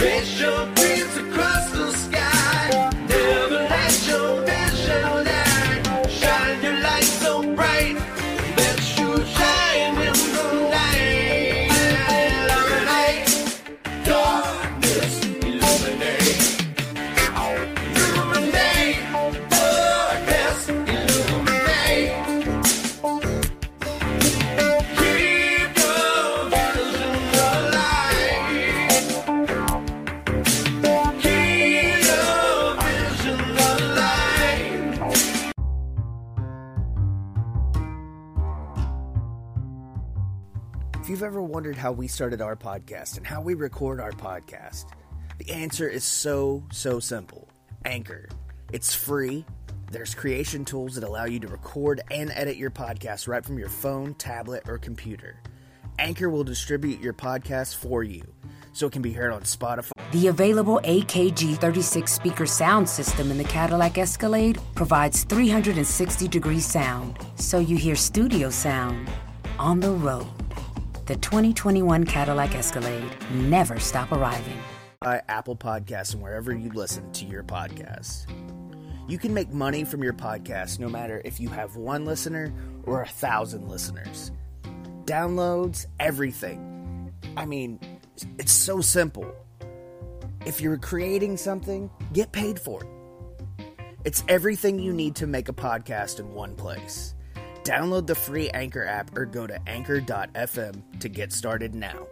Reach If you've ever wondered how we started our podcast and how we record our podcast, the answer is so, so simple Anchor. It's free. There's creation tools that allow you to record and edit your podcast right from your phone, tablet, or computer. Anchor will distribute your podcast for you so it can be heard on Spotify. The available AKG 36 speaker sound system in the Cadillac Escalade provides 360 degree sound, so you hear studio sound on the road. The 2021 Cadillac Escalade never stop arriving. By Apple Podcasts, and wherever you listen to your podcasts. You can make money from your podcast no matter if you have one listener or a thousand listeners. Downloads, everything. I mean, it's so simple. If you're creating something, get paid for it. It's everything you need to make a podcast in one place. Download the free Anchor app or go to anchor.fm to get started now.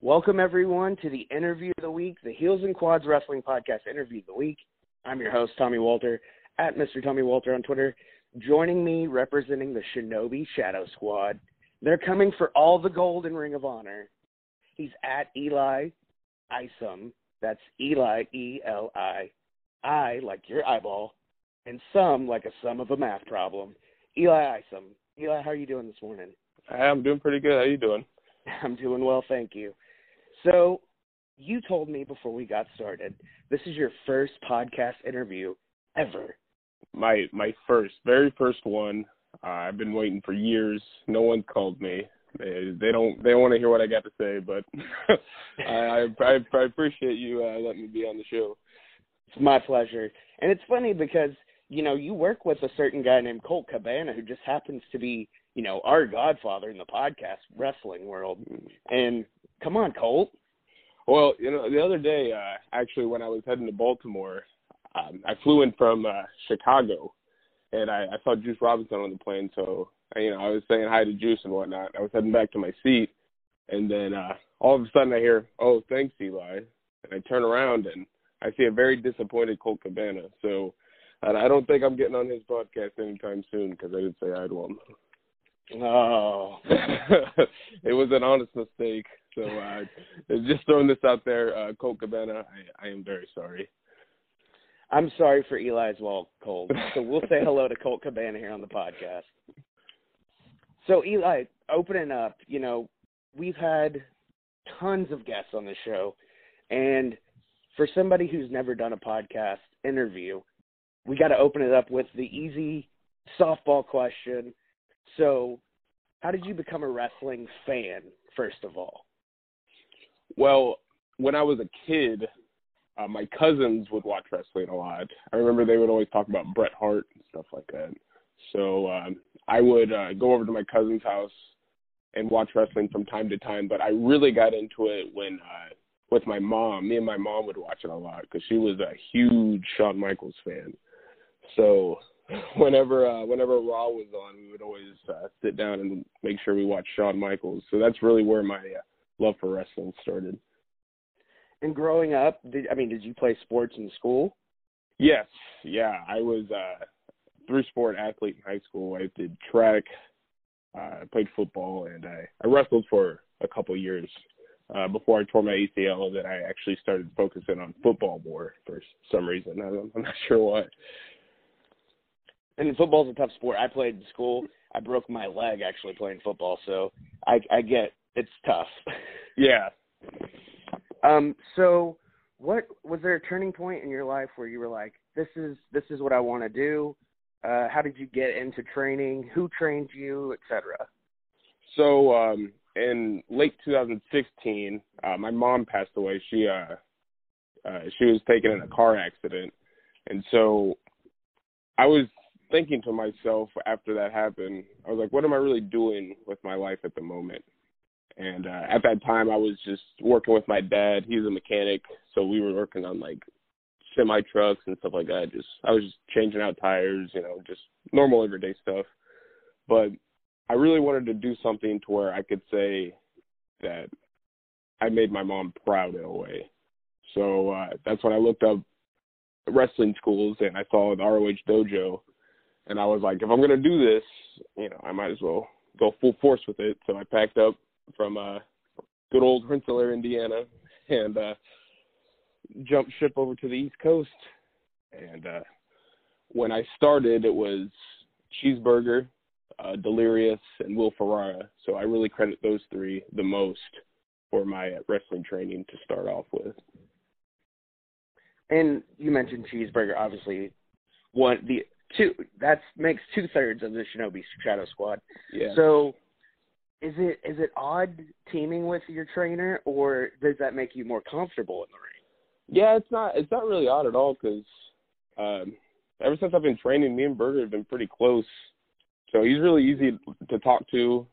Welcome everyone to the interview of the week, the Heels and Quads Wrestling Podcast interview of the week. I'm your host Tommy Walter at Mr. Tommy Walter on Twitter. Joining me, representing the Shinobi Shadow Squad, they're coming for all the gold in Ring of Honor. He's at Eli Isom. That's Eli E L I. I like your eyeball, and some like a sum of a math problem. Eli Isom. Eli, how are you doing this morning? I'm doing pretty good. How are you doing? I'm doing well, thank you. So, you told me before we got started, this is your first podcast interview ever. My my first, very first one. Uh, I've been waiting for years. No one's called me. They they don't they don't want to hear what I got to say, but I, I I appreciate you uh, letting me be on the show. It's my pleasure. And it's funny because, you know, you work with a certain guy named Colt Cabana who just happens to be, you know, our godfather in the podcast wrestling world. And come on, Colt. Well, you know, the other day, uh, actually, when I was heading to Baltimore, um, I flew in from uh, Chicago, and I, I saw Juice Robinson on the plane. So, you know, I was saying hi to Juice and whatnot. I was heading back to my seat, and then uh, all of a sudden I hear, "Oh, thanks, Eli," and I turn around and I see a very disappointed Colt Cabana. So, and I don't think I'm getting on his podcast anytime soon because I didn't say to him. Oh, it was an honest mistake. So, uh, just throwing this out there, uh, Colt Cabana, I, I am very sorry. I'm sorry for Eli as well, Colt. So we'll say hello to Colt Cabana here on the podcast. So Eli, opening up, you know, we've had tons of guests on the show, and for somebody who's never done a podcast interview, we got to open it up with the easy softball question. So, how did you become a wrestling fan, first of all? Well, when I was a kid, uh, my cousins would watch wrestling a lot. I remember they would always talk about Bret Hart and stuff like that. So um, I would uh, go over to my cousin's house and watch wrestling from time to time. But I really got into it when uh, with my mom. Me and my mom would watch it a lot because she was a huge Shawn Michaels fan. So whenever uh, whenever Raw was on, we would always uh, sit down and make sure we watched Shawn Michaels. So that's really where my uh, love for wrestling started. And growing up, did I mean, did you play sports in school? Yes, yeah, I was uh, three sport athlete in high school. I did track, uh, I played football, and I, I wrestled for a couple years uh, before I tore my ACL. That I actually started focusing on football more for some reason. I'm, I'm not sure why. And football's a tough sport. I played in school. I broke my leg actually playing football, so I I get it's tough. Yeah, Um, so what was there a turning point in your life where you were like, this is this is what I want to do? Uh, how did you get into training? Who trained you, etc. So um, in late 2016, uh, my mom passed away. She uh, uh, she was taken in a car accident, and so I was thinking to myself after that happened, I was like, what am I really doing with my life at the moment? And uh, at that time, I was just working with my dad. He's a mechanic, so we were working on like semi trucks and stuff like that. Just I was just changing out tires, you know, just normal everyday stuff. But I really wanted to do something to where I could say that I made my mom proud in a way. So uh, that's when I looked up wrestling schools and I saw the ROH dojo, and I was like, if I'm gonna do this, you know, I might as well go full force with it. So I packed up from uh, good old Rensselaer, Indiana, and uh, jumped ship over to the East Coast. And uh, when I started, it was Cheeseburger, uh, Delirious, and Will Ferrara. So I really credit those three the most for my wrestling training to start off with. And you mentioned cheeseburger, obviously. One the two that makes two thirds of the Shinobi Shadow Squad. Yeah. So is it is it odd teaming with your trainer, or does that make you more comfortable in the ring? Yeah, it's not it's not really odd at all because um, ever since I've been training, me and Burger have been pretty close. So he's really easy to talk to.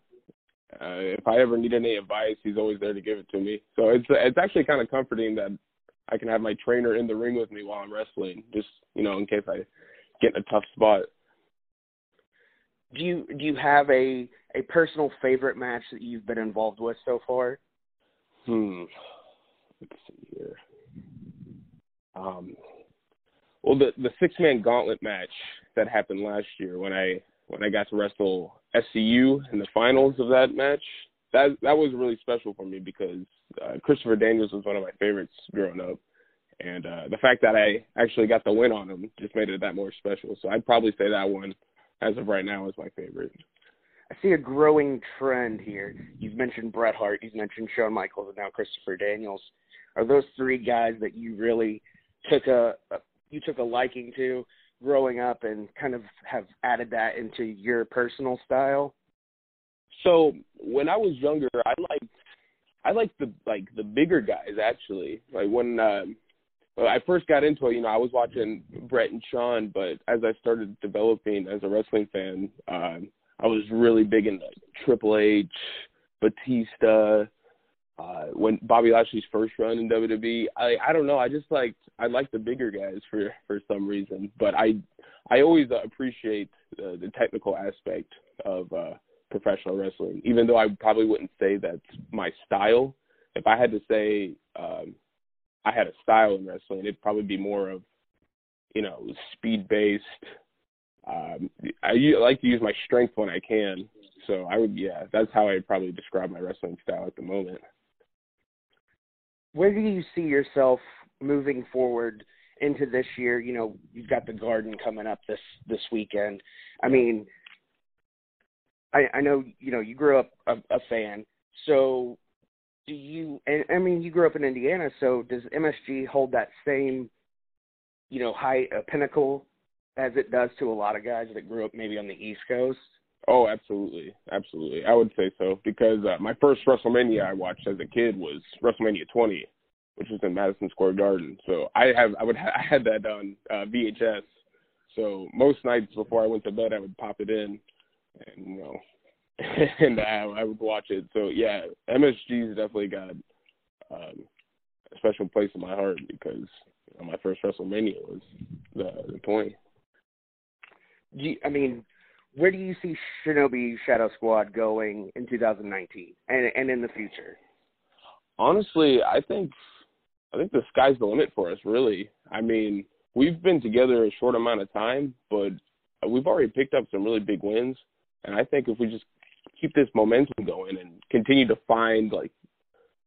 Uh, if I ever need any advice, he's always there to give it to me. So it's it's actually kind of comforting that I can have my trainer in the ring with me while I'm wrestling, just you know, in case I get in a tough spot. Do you do you have a a personal favorite match that you've been involved with so far? Hmm. Let's see here. Um. Well, the the six man gauntlet match that happened last year when I when I got to wrestle SCU in the finals of that match, that that was really special for me because uh, Christopher Daniels was one of my favorites growing up, and uh, the fact that I actually got the win on him just made it that more special. So I'd probably say that one, as of right now, is my favorite. I see a growing trend here. You've mentioned Bret Hart, you've mentioned Shawn Michaels, and now Christopher Daniels. Are those three guys that you really took a, a you took a liking to growing up and kind of have added that into your personal style? So when I was younger, I liked I liked the like the bigger guys actually. Like when um, when I first got into it, you know, I was watching Bret and Shawn, but as I started developing as a wrestling fan, um, I was really big into Triple H, Batista. Uh, when Bobby Lashley's first run in WWE, I I don't know, I just like I like the bigger guys for for some reason, but I I always uh, appreciate the, the technical aspect of uh professional wrestling, even though I probably wouldn't say that's my style. If I had to say um, I had a style in wrestling, it'd probably be more of, you know, speed based. Um, I u- like to use my strength when I can, so I would, yeah, that's how I'd probably describe my wrestling style at the moment. Where do you see yourself moving forward into this year? You know, you've got the Garden coming up this this weekend. I mean, I, I know you know you grew up a, a fan, so do you? And I mean, you grew up in Indiana, so does MSG hold that same, you know, high uh, pinnacle as it does to a lot of guys that grew up maybe on the East Coast? Oh, absolutely, absolutely. I would say so because uh, my first WrestleMania I watched as a kid was WrestleMania 20, which was in Madison Square Garden. So I have I would ha- I had that on uh, VHS. So most nights before I went to bed, I would pop it in, and you know, and I, I would watch it. So yeah, MSG's definitely got um, a special place in my heart because you know, my first WrestleMania was the the 20. Do you, I mean, where do you see Shinobi Shadow Squad going in 2019 and and in the future? Honestly, I think I think the sky's the limit for us. Really, I mean, we've been together a short amount of time, but we've already picked up some really big wins. And I think if we just keep this momentum going and continue to find like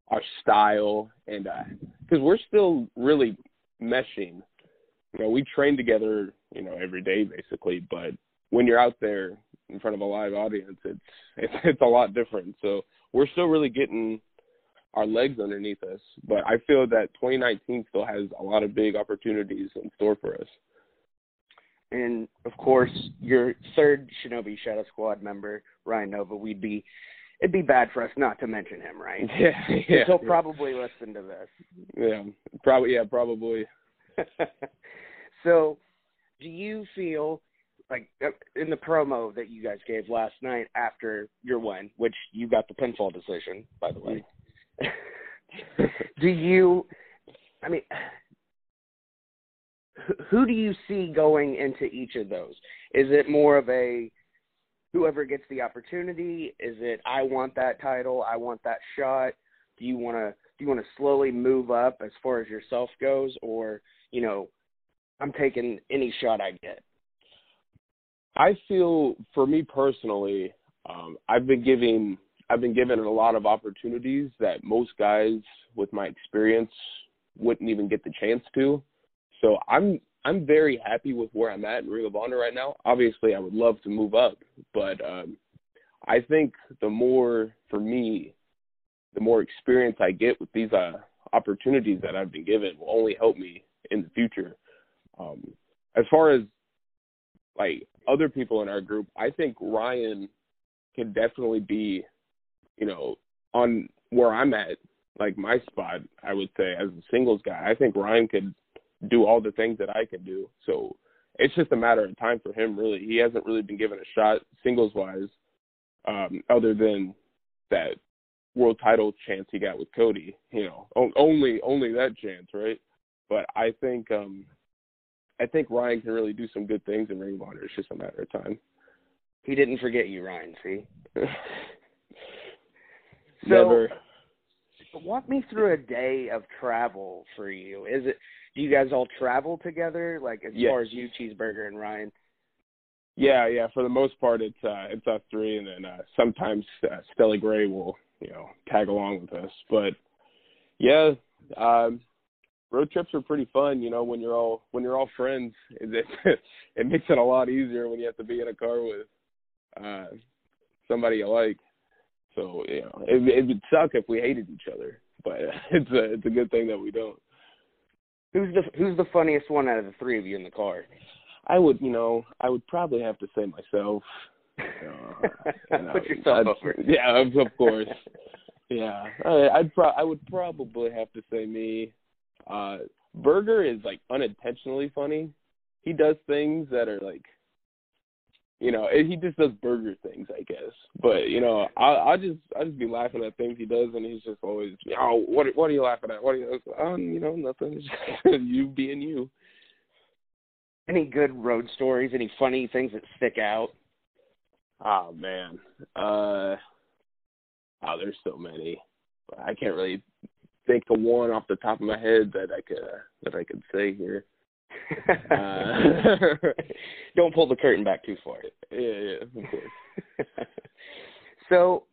our style and uh, because we're still really meshing. You know, we train together, you know, every day basically, but when you're out there in front of a live audience, it's it's, it's a lot different. So we're still really getting our legs underneath us, but I feel that 2019 still has a lot of big opportunities in store for us. And of course, your third Shinobi Shadow Squad member, Ryan Nova, we'd be it'd be bad for us not to mention him, right? Yeah, yeah. He'll probably listen to this. Yeah, probably. Yeah, probably. so, do you feel like uh, in the promo that you guys gave last night after your win, which you got the pinfall decision, by the way? do you? I mean, who- who do you see going into each of those? Is it more of a whoever gets the opportunity? Is it I want that title, I want that shot? Do you want to do you want to slowly move up as far as yourself goes, or you know, I'm taking any shot I get? I feel for me personally, um, I've been giving I've been given a lot of opportunities that most guys with my experience wouldn't even get the chance to. So I'm I'm very happy with where I'm at in Ring of Honor right now. Obviously, I would love to move up, but um, I think the more for me, the more experience I get with these uh, opportunities that I've been given will only help me in the future. Um, as far as like other people in our group, I think Ryan can definitely be, you know, on where I'm at, like my spot. I would say as a singles guy, I think Ryan could do all the things that I can do. So it's just a matter of time for him. Really, he hasn't really been given a shot singles wise, um, other than that world title chance he got with Cody. You know, only only that chance, right? But I think um I think Ryan can really do some good things in Ring of It's just a matter of time. He didn't forget you, Ryan. See. So, Never. walk me through a day of travel for you. Is it? Do you guys all travel together? Like as Yes. far as you, Cheeseburger, and Ryan? Yeah, yeah. For the most part, it's uh, it's us three, and then uh, sometimes uh, Stella Gray will, you know, tag along with us. But yeah, um, road trips are pretty fun. You know, when you're all when you're all friends, it it makes it a lot easier when you have to be in a car with uh, somebody you like. So you know, it, it would suck if we hated each other, but it's a it's a good thing that we don't. Who's the Who's the funniest one out of the three of you in the car? I would, you know, I would probably have to say myself. Uh, you know, Put yourself I'd- over. Yeah, of, of course. yeah, I, I'd pro- I would probably have to say me. Uh, Burger is like unintentionally funny. He does things that are like, you know, he just does burger things, I guess. But you know, I I just I just be laughing at things he does, and he's just always, oh, what what are you laughing at? What are you? Um, you know, nothing. Just you being you. Any good road stories? Any funny things that stick out? Oh man. Uh oh there's so many. I can't really think of one off the top of my head that I could uh, that I could say here. Uh, Don't pull the curtain back too far. yeah, yeah, of course. so,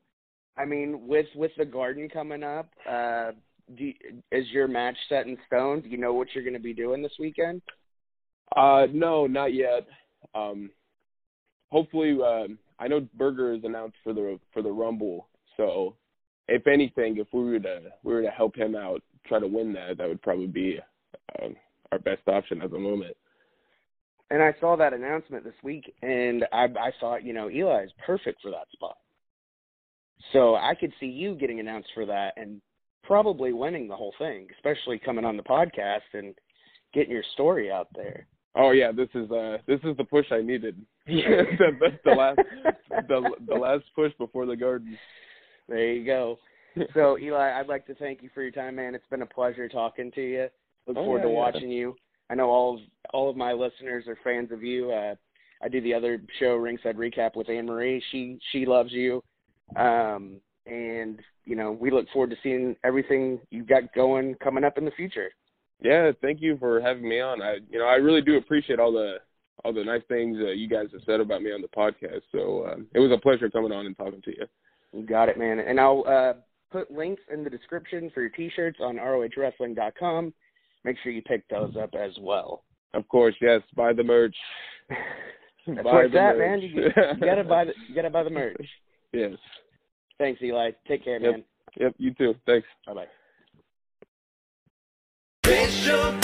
I mean, with with the garden coming up, uh, do you, is your match set in stone? Do you know what you're going to be doing this weekend? Uh no, not yet. Um hopefully um I know Burger is announced for the for the Rumble, so if anything, if we were to we were to help him out, try to win that, that would probably be um, our best option at the moment. And I saw that announcement this week, and I, I thought, you know, Eli is perfect for that spot. So I could see you getting announced for that and probably winning the whole thing, especially coming on the podcast and getting your story out there. Oh yeah, this is uh this is the push I needed. The, the, the last the the last push before the garden. There you go. So Eli, I'd like to thank you for your time, man. It's been a pleasure talking to you. Look Oh, forward yeah, to yeah. watching you. I know all of all of my listeners are fans of you. Uh, I do the other show, Ringside Recap, with Anne Marie. She she loves you, um, and you know we look forward to seeing everything you've got going coming up in the future. Yeah, thank you for having me on. I you know I really do appreciate all the all the nice things uh, you guys have said about me on the podcast. So um, it was a pleasure coming on and talking to you. You got it, man. And I'll uh, put links in the description for your T-shirts on ROHWrestling.com. Make sure you pick those up as well. Of course, yes, buy the merch. That's Buy where it's the at, merch. man. You, you gotta buy the you gotta buy the merch. yes. Thanks, Eli. Take care, Yep. man. Yep. You too. Thanks. Bye bye.